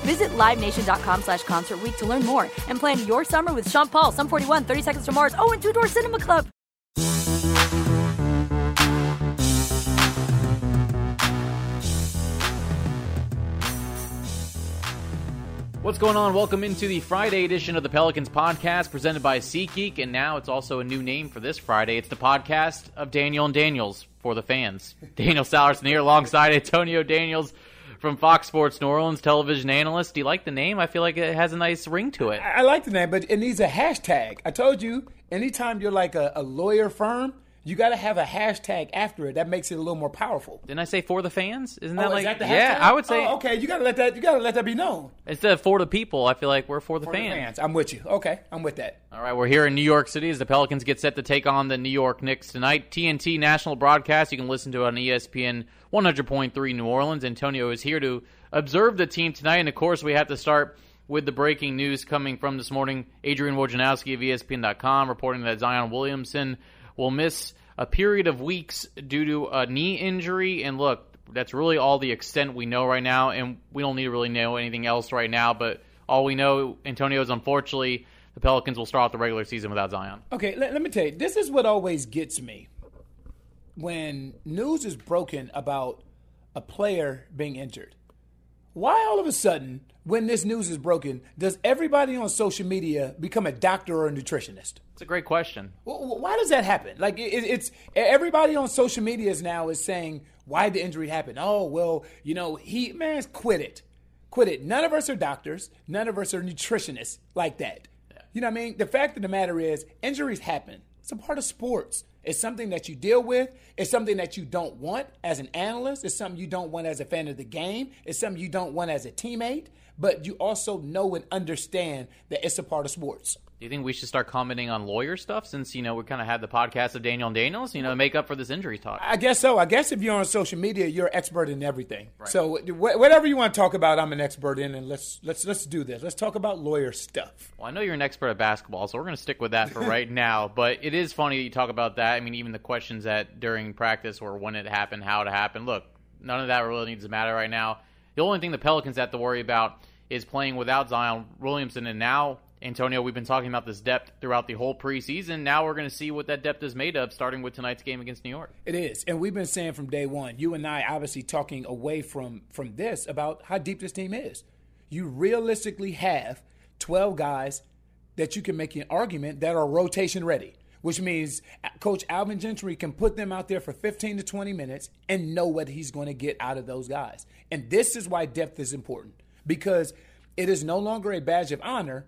Visit LiveNation.com slash Concert to learn more and plan your summer with Sean Paul, Sum 41, 30 Seconds to Mars, oh, and Two Door Cinema Club. What's going on? Welcome into the Friday edition of the Pelicans podcast presented by SeatGeek, and now it's also a new name for this Friday. It's the podcast of Daniel and Daniels for the fans. Daniel Sallerson here alongside Antonio Daniels from Fox Sports New Orleans, television analyst. Do you like the name? I feel like it has a nice ring to it. I, I like the name, but it needs a hashtag. I told you, anytime you're like a, a lawyer firm, you got to have a hashtag after it. That makes it a little more powerful. Didn't I say for the fans? Isn't Oh, that is like that the yeah? I would say Oh, okay, you got to let that. You got to let that be known. instead of for the people. I feel like we're for the For the fans. fans, I'm with you. Okay, I'm with that. All right, we're here in New York City as the Pelicans get set to take on the New York Knicks tonight. TNT national broadcast. You can listen to it on ESPN 100.3 New Orleans. Antonio is here to observe the team tonight, and of course, we have to start with the breaking news coming from this morning. Adrian Wojnarowski of ESPN.com reporting that Zion Williamson will miss a period of weeks due to a knee injury. And look, that's really all the extent we know right now, and we don't need to really know anything else right now. But all we know, Antonio, is unfortunately the Pelicans will start off the regular season without Zion. Okay, let, let me tell you. This is what always gets me when news is broken about a player being injured. Why all of a sudden, when this news is broken, does everybody on social media become a doctor or a nutritionist? It's a great question. Wh- wh- Why does that happen? Like it's everybody on social media is now is saying why the injury happened. Oh well, you know he man quit it, quit it. None of us are doctors. None of us are nutritionists like that. You know what I mean? The fact of the matter is injuries happen. It's a part of sports. It's something that you deal with. It's something that you don't want as an analyst. It's something you don't want as a fan of the game. It's something you don't want as a teammate. But you also know and understand that it's a part of sports. Do you think we should start commenting on lawyer stuff since you know we kind of had the podcast of Daniel and Daniels, you know, make up for this injury talk? I guess so. I guess if you're on social media, you're an expert in everything. So wh- whatever you want to talk about, I'm an expert in, and let's let's let's do this. Let's talk about lawyer stuff. Well, I know you're an expert at basketball, so we're going to stick with that for right now. But it is funny that you talk about that. I mean, even the questions that during practice or when it happened, how it happened. Look, none of that really needs to matter right now. The only thing the Pelicans have to worry about is playing without Zion Williamson, and now. Antonio, we've been talking about this depth throughout the whole preseason. Now we're going to see what that depth is made of, starting with tonight's game against New York. It is, and we've been saying from day one. You and I, obviously, talking away from from this about how deep this team is. You realistically have 12 guys that you can make an argument that are rotation ready, which means Coach Alvin Gentry can put them out there for 15 to 20 minutes and know what he's going to get out of those guys. And this is why depth is important because it is no longer a badge of honor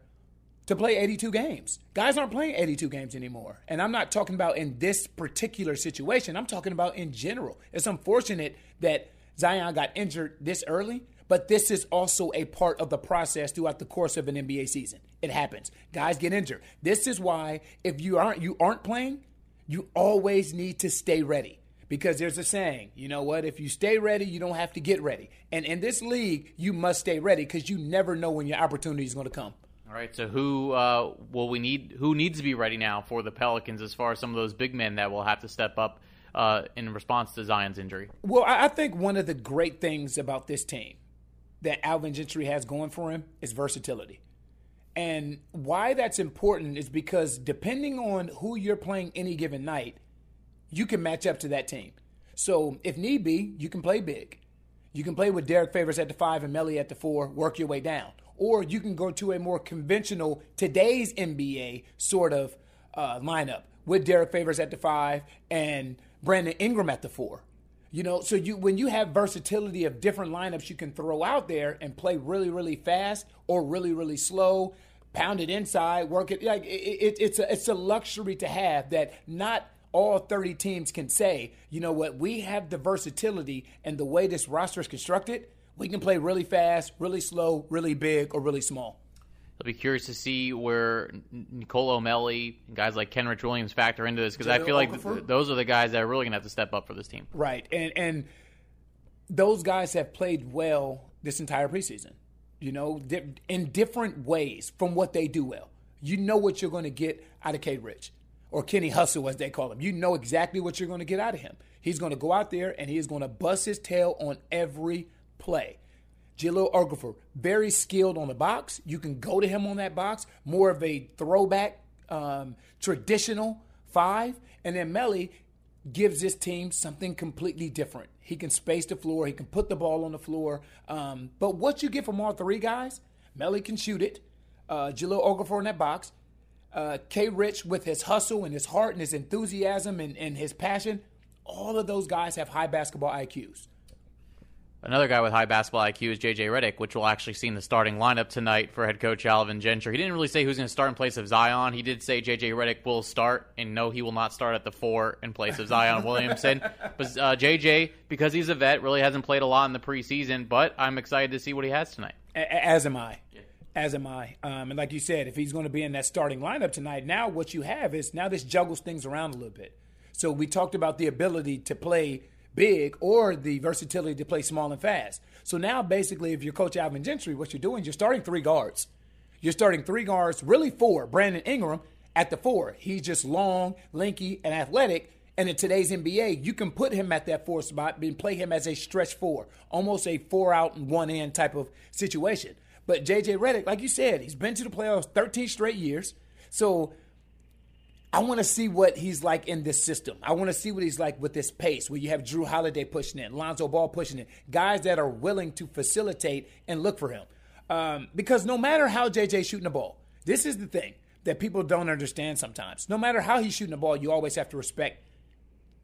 to play 82 games. Guys aren't playing 82 games anymore. And I'm not talking about in this particular situation, I'm talking about in general. It's unfortunate that Zion got injured this early, but this is also a part of the process throughout the course of an NBA season. It happens. Guys get injured. This is why if you aren't you aren't playing, you always need to stay ready. Because there's a saying, you know what? If you stay ready, you don't have to get ready. And in this league, you must stay ready because you never know when your opportunity is going to come. All right, so who uh, will we need? Who needs to be ready now for the Pelicans as far as some of those big men that will have to step up uh, in response to Zion's injury? Well, I think one of the great things about this team that Alvin Gentry has going for him is versatility. And why that's important is because depending on who you're playing any given night, you can match up to that team. So if need be, you can play big. You can play with Derrick Favors at the five and Melli at the four, work your way down. Or you can go to a more conventional, today's NBA sort of uh, lineup with Derrick Favors at the five and Brandon Ingram at the four. You know, so you when you have versatility of different lineups you can throw out there and play really, really fast or really, really slow, pound it inside, work it like it, it, it's a it's a luxury to have that not all 30 teams can say, you know what, we have the versatility and the way this roster is constructed, we can play really fast, really slow, really big, or really small. I'll be curious to see where Nicolo Melli and guys like Kenrich Williams factor into this because I feel like th- those are the guys that are really going to have to step up for this team. Right, and and those guys have played well this entire preseason. You know, in different ways from what they do well. You know what you're going to get out of K. Rich or Kenny Hustle, as they call him. You know exactly what you're going to get out of him. He's going to go out there and he is going to bust his tail on every play. Jahlil Okafor, very skilled on the box. You can go to him on that box, more of a throwback, um, traditional five. And then Melli gives this team something completely different. He can space the floor, he can put the ball on the floor. Um, but what you get from all three guys, Melli can shoot it. Uh, Jahlil Okafor in that box. Uh, K. Rich with his hustle and his heart and his enthusiasm and, and his passion. All of those guys have high basketball IQs. Another guy with high basketball IQ is JJ Redick, which we'll actually see in the starting lineup tonight for head coach Alvin Gentry. He didn't really say who's going to start in place of Zion. He did say JJ Redick will start, and no, he will not start at the four in place of Zion Williamson. But uh, JJ, because he's a vet, really hasn't played a lot in the preseason, but I'm excited to see what he has tonight. As am I. As am I. Um, and like you said, if he's going to be in that starting lineup tonight, now what you have is now this juggles things around a little bit. So we talked about the ability to play big or the versatility to play small and fast. So now, basically, if you're Coach Alvin Gentry, what you're doing, you're starting three guards. You're starting three guards, really four. Brandon Ingram at the four. He's just long, lanky, and athletic. And in today's NBA, you can put him at that four spot and play him as a stretch four, almost a four out and one in type of situation. But JJ Redick, like you said, he's been to the playoffs 13 straight years. So I want to see what he's like in this system. I want to see what he's like with this pace where you have Jrue Holiday pushing it, Lonzo Ball pushing it, guys that are willing to facilitate and look for him. Um, because no matter how JJ's shooting the ball, this is the thing that people don't understand sometimes. No matter how he's shooting the ball, you always have to respect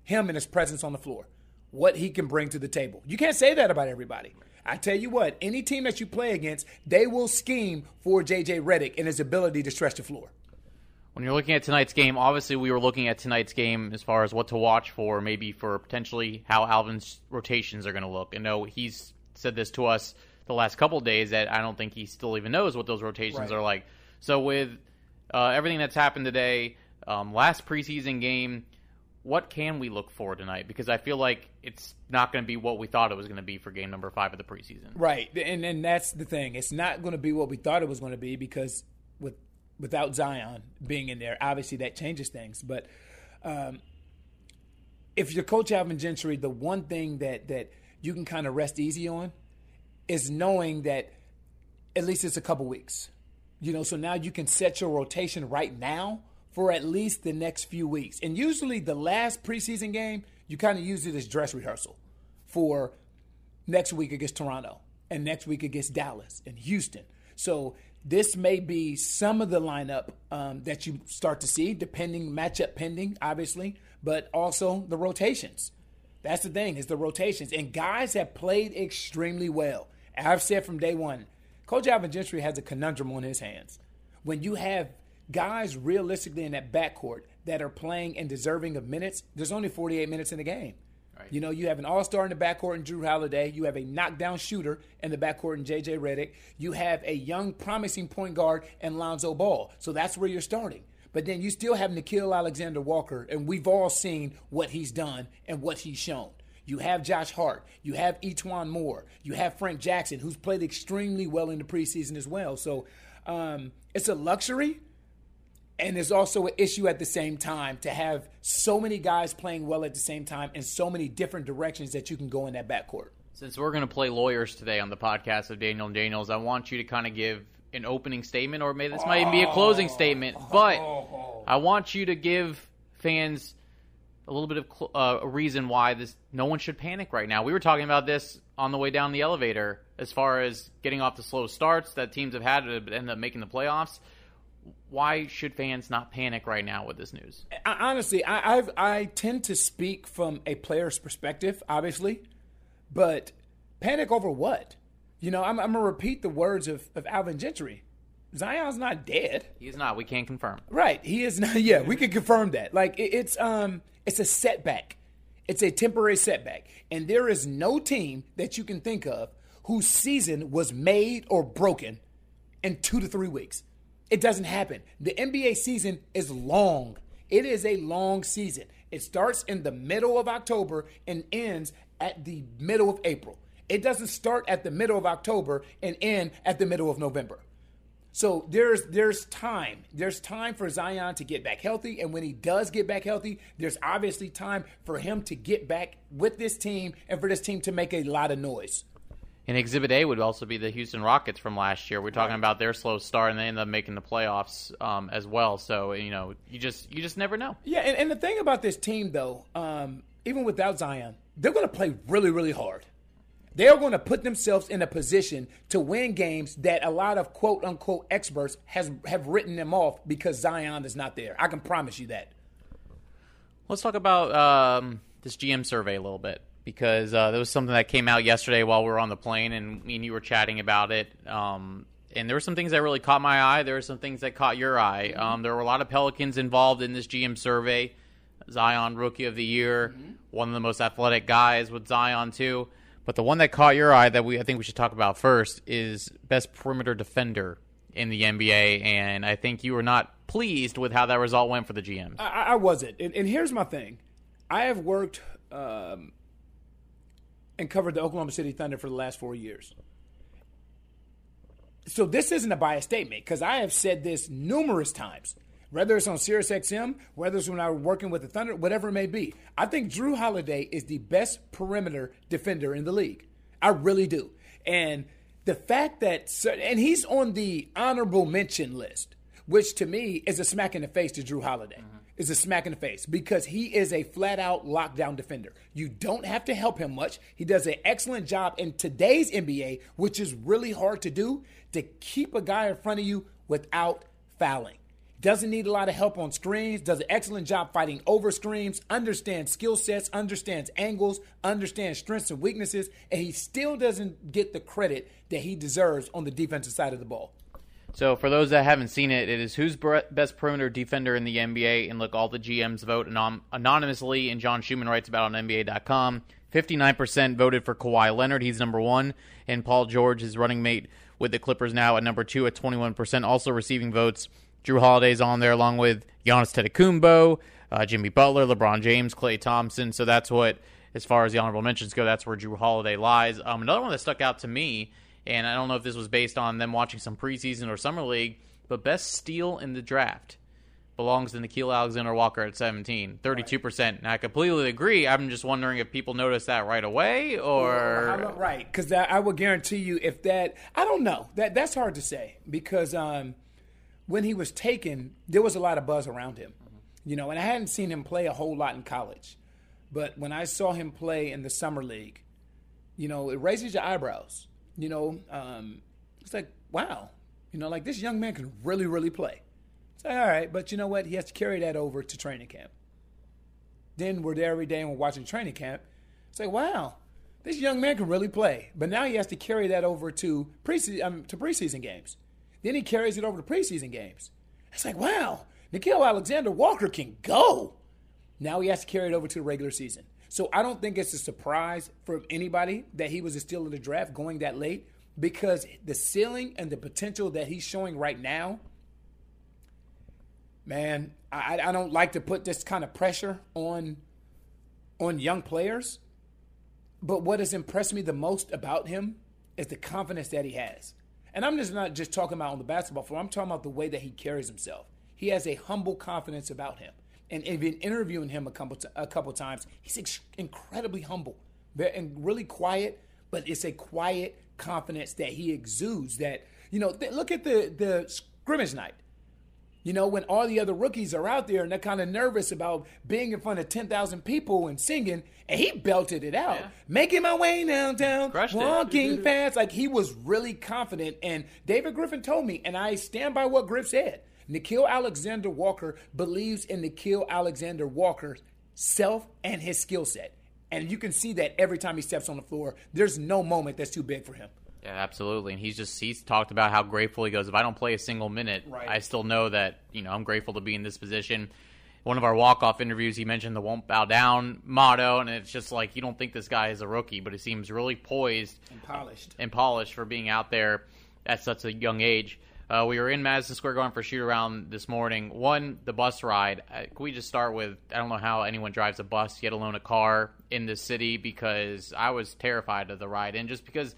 him and his presence on the floor, what he can bring to the table. You can't say that about everybody. I tell you what, any team that you play against, they will scheme for JJ Redick and his ability to stretch the floor when you're looking at tonight's game, obviously we were looking at tonight's game as far as what to watch for, maybe for potentially how Alvin's rotations are going to look. I know he's said this to us the last couple days that I don't think he still even knows what those rotations right. are like. So with uh, everything that's happened today, um, last preseason game, what can we look for tonight? Because I feel like it's not going to be what we thought it was going to be for game number five of the preseason. Right, and and that's the thing. It's not going to be what we thought it was going to be because with without Zion being in there. Obviously, that changes things. But um, if you're Coach Alvin Gentry, the one thing that that you can kind of rest easy on is knowing that at least it's a couple weeks. You know, so now you can set your rotation right now for at least the next few weeks. And usually, the last preseason game, you kind of use it as dress rehearsal for next week against Toronto and next week against Dallas and Houston. So this may be some of the lineup um, that you start to see, depending matchup pending, obviously, but also the rotations. That's the thing is the rotations, and guys have played extremely well. I've said from day one, Coach Alvin Gentry has a conundrum on his hands. When you have guys realistically in that backcourt that are playing and deserving of minutes, there's only 48 minutes in the game. Right. You know, you have an all star in the backcourt in Jrue Holiday. You have a knockdown shooter in the backcourt in JJ Redick. You have a young, promising point guard in Lonzo Ball. So that's where you're starting. But then you still have Nickeil Alexander Walker, and we've all seen what he's done and what he's shown. You have Josh Hart. You have E'Twaun Moore. You have Frank Jackson, who's played extremely well in the preseason as well. So um, it's a luxury and there's also an issue at the same time to have so many guys playing well at the same time and so many different directions that you can go in that backcourt. Since we're going to play lawyers today on the podcast of Daniel and Daniels, I want you to kind of give an opening statement, or maybe this might even be a closing statement, but I want you to give fans a little bit of cl- uh, a reason why this no one should panic right now. We were talking about this on the way down the elevator as far as getting off the slow starts that teams have had to end up making the playoffs. Why should fans not panic right now with this news? I, honestly, I I've, I tend to speak from a player's perspective, obviously, but panic over what? You know, I'm, I'm gonna repeat the words of, of Alvin Gentry. Zion's not dead. He's not. We can't confirm. Right. He is not. Yeah, we can confirm that. Like it, it's um, it's a setback. It's a temporary setback, and there is no team that you can think of whose season was made or broken in two to three weeks. It doesn't happen. The NBA season is long. It is a long season. It starts in the middle of October and ends at the middle of April. It doesn't start at the middle of October and end at the middle of November. So there's there's time. There's time for Zion to get back healthy, and when he does get back healthy, there's obviously time for him to get back with this team and for this team to make a lot of noise. And Exhibit A would also be the Houston Rockets from last year. We're talking right. about their slow start, and they end up making the playoffs um, as well. So you know, you just you just never know. Yeah, and, and the thing about this team, though, um, even without Zion, they're going to play really, really hard. They are going to put themselves in a position to win games that a lot of quote unquote experts has have written them off because Zion is not there. I can promise you that. Let's talk about um, this GM survey a little bit because uh, there was something that came out yesterday while we were on the plane, and me and you were chatting about it. Um, and there were some things that really caught my eye. There were some things that caught your eye. Mm-hmm. Um, there were a lot of Pelicans involved in this GM survey. Zion, Rookie of the Year, mm-hmm. one of the most athletic guys with Zion too. But the one that caught your eye that we I think we should talk about first is best perimeter defender in the NBA, and I think you were not pleased with how that result went for the GM. I, I wasn't, and, and, here's my thing: I have worked um, and covered the Oklahoma City Thunder for the last four years. So this isn't a biased statement because I have said this numerous times whether it's on Sirius XM, whether it's when I'm working with the Thunder, whatever it may be. I think Jrue Holiday is the best perimeter defender in the league. I really do. And the fact that, and he's on the honorable mention list, which to me is a smack in the face to Jrue Holiday. Mm-hmm. Is a smack in the face because he is a flat out lockdown defender. You don't have to help him much. He does an excellent job in today's NBA, which is really hard to do, to keep a guy in front of you without fouling. Doesn't need a lot of help on screens, does an excellent job fighting over screens, understands skill sets, understands angles, understands strengths and weaknesses, and he still doesn't get the credit that he deserves on the defensive side of the ball. So, for those that haven't seen it, it is who's best perimeter defender in the NBA, and look, all the GMs vote anon- anonymously, and John Schuhmann writes about on NBA.com. 59% voted for Kawhi Leonard, he's number one, and Paul George, his running mate with the Clippers now at number two at 21%, also receiving votes. Jrue Holiday's on there along with Giannis Antetokounmpo, uh, Jimmy Butler, LeBron James, Klay Thompson. So that's what, as far as the honorable mentions go, that's where Jrue Holiday lies. Um, another one that stuck out to me, and I don't know if this was based on them watching some preseason or summer league, but best steal in the draft belongs to Nickeil Alexander Walker at 17, 32%. And I completely agree. I'm just wondering if people noticed that right away or. right. Because I would guarantee you if that, I don't know. that That's hard to say because. Um, when he was taken, there was a lot of buzz around him. You know, and I hadn't seen him play a whole lot in college. But when I saw him play in the summer league, you know, it raises your eyebrows. You know, um, it's like, wow, you know, like this young man can really, really play. It's like, all right, but you know what? He has to carry that over to training camp. Then we're there every day and we're watching training camp. It's like, wow, this young man can really play. But now he has to carry that over to preseason, um, to preseason games. Then he carries it over to preseason games. It's like, wow, Nickeil Alexander Walker can go. Now he has to carry it over to the regular season. So I don't think it's a surprise for anybody that he was a steal of the draft going that late because the ceiling and the potential that he's showing right now, man, I, I don't like to put this kind of pressure on on young players. But what has impressed me the most about him is the confidence that he has. And I'm just not just talking about on the basketball floor. I'm talking about the way that he carries himself. He has a humble confidence about him. And even interviewing him a couple t- a couple times, he's ex- incredibly humble and really quiet. But it's a quiet confidence that he exudes. That you know, th- look at the the scrimmage night. You know, when all the other rookies are out there and they're kind of nervous about being in front of 10,000 people and singing, and he belted it out. Yeah. Making my way downtown, Crushed walking fast. Like he was really confident. And David Griffin told me, and I stand by what Griff said. Nickeil Alexander Walker believes in Nickeil Alexander Walker's self and his skill set. And you can see that every time he steps on the floor. There's no moment that's too big for him. Yeah, absolutely. And he's just he's talked about how grateful he goes. If I don't play a single minute, Right. I still know that you know I'm grateful to be in this position. One of our walk off interviews, he mentioned the "won't bow down" motto, and it's just like you don't think this guy is a rookie, but he seems really poised And polished. and polished for being out there at such a young age. Uh, we were in Madison Square Garden for shoot around this morning. One, the bus ride. Uh, can we just start with? I don't know how anyone drives a bus, yet alone a car in this city, because I was terrified of the ride, and just because,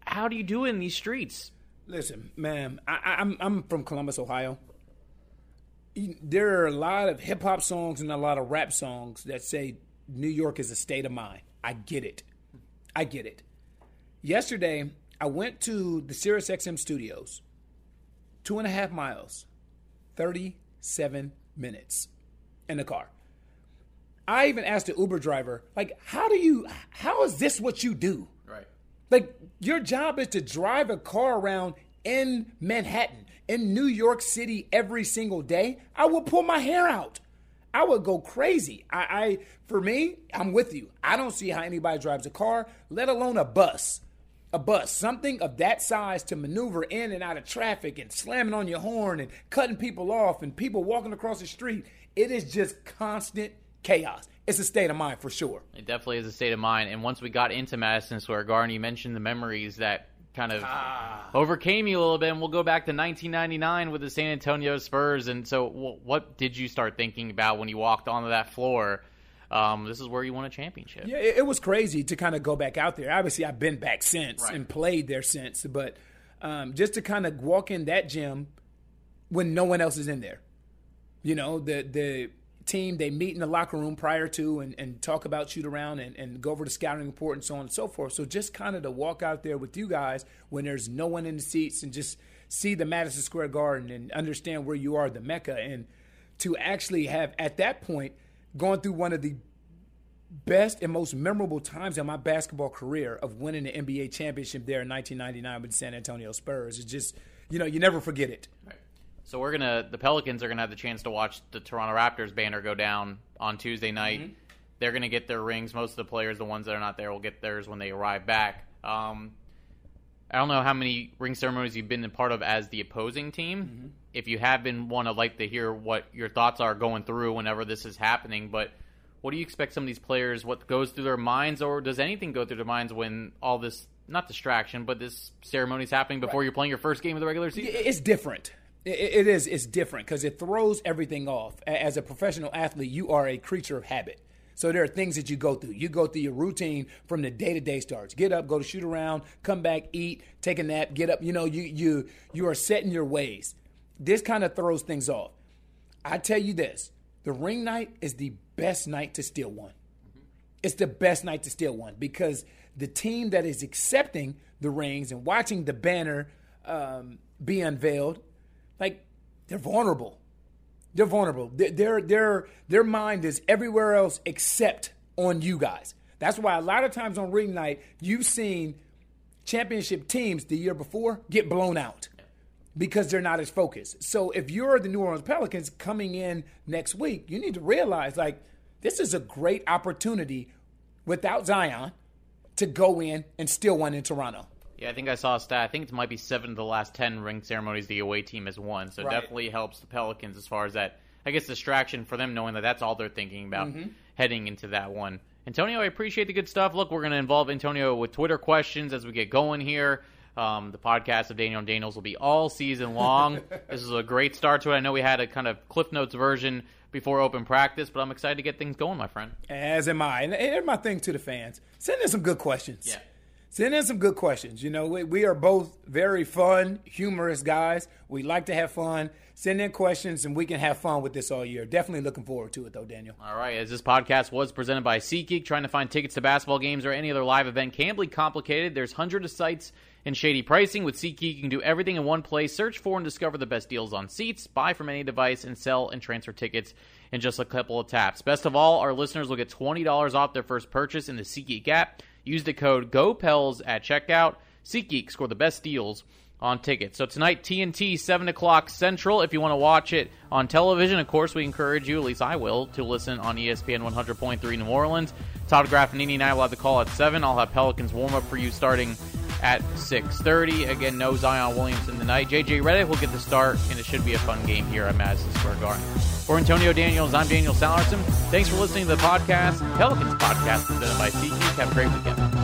how do you do in these streets? Listen, man, I, I- I'm I'm from Columbus, Ohio. There are a lot of hip hop songs and a lot of rap songs that say New York is a state of mind. I get it. I get it. Yesterday, I went to the Sirius XM studios, two and a half miles, 37 minutes in the car. I even asked the Uber driver, like, how do you, how is this what you do? Right. Like your job is to drive a car around in Manhattan, in New York City every single day. I would pull my hair out. I would go crazy. I, I for me, I'm with you. I don't see how anybody drives a car, let alone a bus. A bus, something of that size to maneuver in and out of traffic and slamming on your horn and cutting people off and people walking across the street. It is just constant chaos. It's a state of mind for sure. It definitely is a state of mind. And once we got into Madison Square Garden, you mentioned the memories that kind of ah. overcame you a little bit. And we'll go back to 1999 with the San Antonio Spurs. And so, what did you start thinking about when you walked onto that floor? Um, this is where you won a championship. Yeah, it, it was crazy to kind of go back out there. Obviously, I've been back since Right. and played there since, but um, just to kind of walk in that gym when no one else is in there. You know, the the team they meet in the locker room prior to and, and talk about shoot around and, and go over the scouting report and so on and so forth. So just kind of to walk out there with you guys when there's no one in the seats and just see the Madison Square Garden and understand where you are, the Mecca, and to actually have at that point gone through one of the best and most memorable times in my basketball career of winning the NBA championship there in 1999 with the San Antonio Spurs. It's just, you know, you never forget it. So we're gonna the Pelicans are gonna have the chance to watch the Toronto Raptors banner go down on Tuesday night. They're gonna get their rings. Most of the players, the ones that are not there, will get theirs when they arrive back. Um, I don't know how many ring ceremonies you've been a part of as the opposing team. If you have been one, I'd like to hear what your thoughts are going through whenever this is happening. But what do you expect some of these players? What goes through their minds, or does anything go through their minds when all this not distraction, but this ceremony is happening before you're playing your first game of the regular season? It's different. It- It is. It's different because it throws everything off. As a professional athlete, you are a creature of habit. So there are things that you go through. You go through your routine from the day to day starts. Get up, go to shoot around, come back, eat, take a nap, get up. You know, you you you are setting your ways. This kind of throws things off. I tell you this: the ring night is the best night to steal one. It's the best night to steal one because the team that is accepting the rings and watching the banner um, be unveiled, like they're vulnerable. They're vulnerable. Their their their mind is everywhere else except on you guys. That's why a lot of times on ring night you've seen championship teams the year before get blown out because they're not as focused. So if you're the New Orleans Pelicans coming in next week, you need to realize like this is a great opportunity without Zion to go in and steal one in Toronto. Yeah, I think I saw a stat. I think it might be seven of the last ten ring ceremonies the away team has won. So it Right. definitely helps the Pelicans as far as that. I guess distraction for them knowing that that's all they're thinking about Mm-hmm. heading into that one. Antonio, I appreciate the good stuff. Look, we're going to involve Antonio with Twitter questions as we get going here. Um, the podcast of Daniel and Daniels will be all season long. this is a great start to it. I know we had a kind of Cliff Notes version before open practice, but I'm excited to get things going, my friend. As am I. And here's my thing to the fans send in some good questions. Yeah. Send in some good questions. You know, we, we are both very fun, humorous guys. We like to have fun. Send in questions and we can have fun with this all year. Definitely looking forward to it, though, Daniel. All right, as this podcast was presented by SeatGeek, trying to find tickets to basketball games or any other live event can be complicated. There's hundreds of sites and shady pricing. With SeatGeek, you can do everything in one place. Search for and discover the best deals on seats, buy from any device, and sell and transfer tickets in just a couple of taps. Best of all, our listeners will get $20 off their first purchase in the SeatGeek app. Use the code GOPELS at checkout. SeatGeek, score the best deals on tickets. So tonight, TNT, 7 o'clock Central. If you want to watch it on television, of course, we encourage you, at least I will, to listen on ESPN 100.3 New Orleans. Todd Graffagnini and I will have the call at 7. I'll have Pelicans warm up for you starting at 6.30. Again, no Zion Williamson tonight. JJ Redick will get the start, and it should be a fun game here at Madison Square Garden. For Antonio Daniels, I'm Daniel Sallerson. Thanks for listening to the podcast, Pelicans podcast presented by SeatGeek. Have a great weekend.